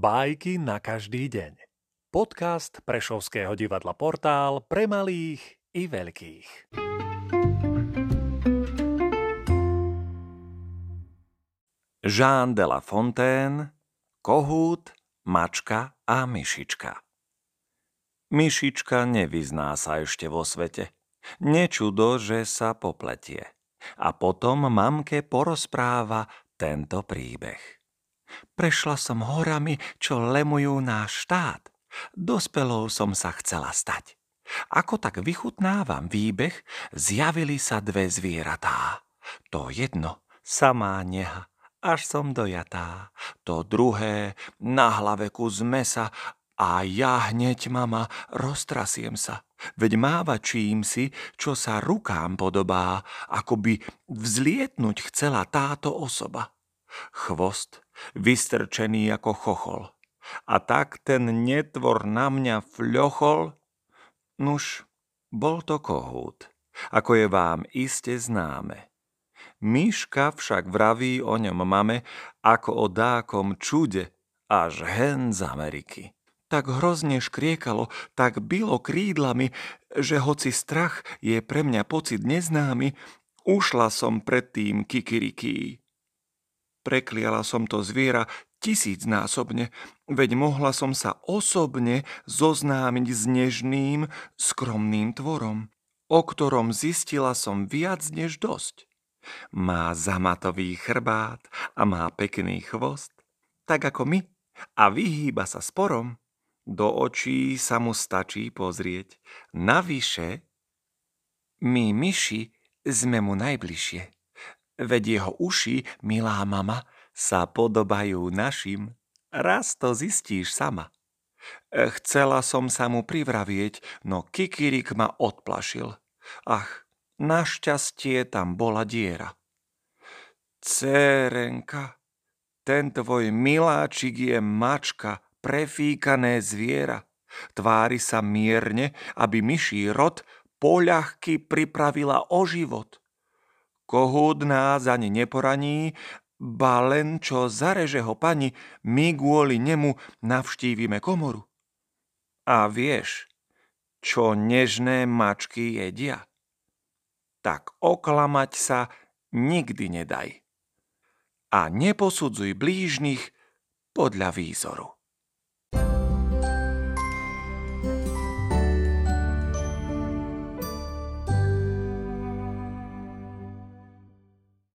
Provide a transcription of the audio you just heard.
Bajky na každý deň. Podcast Prešovského divadla Portál pre malých i veľkých. Jean de la Fontaine, Kohút, Mačka a Myšička Myšička nevyzná sa ešte vo svete. Nečudo, že sa popletie. A potom mamke porozpráva tento príbeh. Prešla som horami, čo lemujú náš štát. Dospelou som sa chcela stať. Ako tak vychutnávam výbeh, zjavili sa dve zvieratá. To jedno, samá neha, až som dojatá. To druhé, na hlave kus mesa a ja hneď, mama, roztrasiem sa. Veď máva čím si, čo sa rukám podobá, ako by vzlietnúť chcela táto osoba. Chvost vystrčený ako chochol. A tak ten netvor na mňa fľochol. Nuž, bol to kohút, ako je vám iste známe. Myška však vraví o ňom mame ako o dákom čude, až hen z Ameriky. Tak hrozne škriekalo, tak bylo krídlami, že hoci strach je pre mňa pocit neznámy, ušla som pred tým kikirikí. Prekliala som to zviera tisícnásobne, veď mohla som sa osobne zoznámiť s nežným, skromným tvorom, o ktorom zistila som viac než dosť. Má zamatový chrbát a má pekný chvost, tak ako my, a vyhýba sa sporom. Do očí sa mu stačí pozrieť. Navyše, my myši sme mu najbližšie veď jeho uši, milá mama, sa podobajú našim. Raz to zistíš sama. E, chcela som sa mu privravieť, no Kikirik ma odplašil. Ach, našťastie tam bola diera. Cérenka, ten tvoj miláčik je mačka, prefíkané zviera. Tvári sa mierne, aby myší rod poľahky pripravila o život. Kohút nás ani neporaní, ba len čo zareže ho pani, my kvôli nemu navštívime komoru. A vieš, čo nežné mačky jedia? Tak oklamať sa nikdy nedaj. A neposudzuj blížnych podľa výzoru.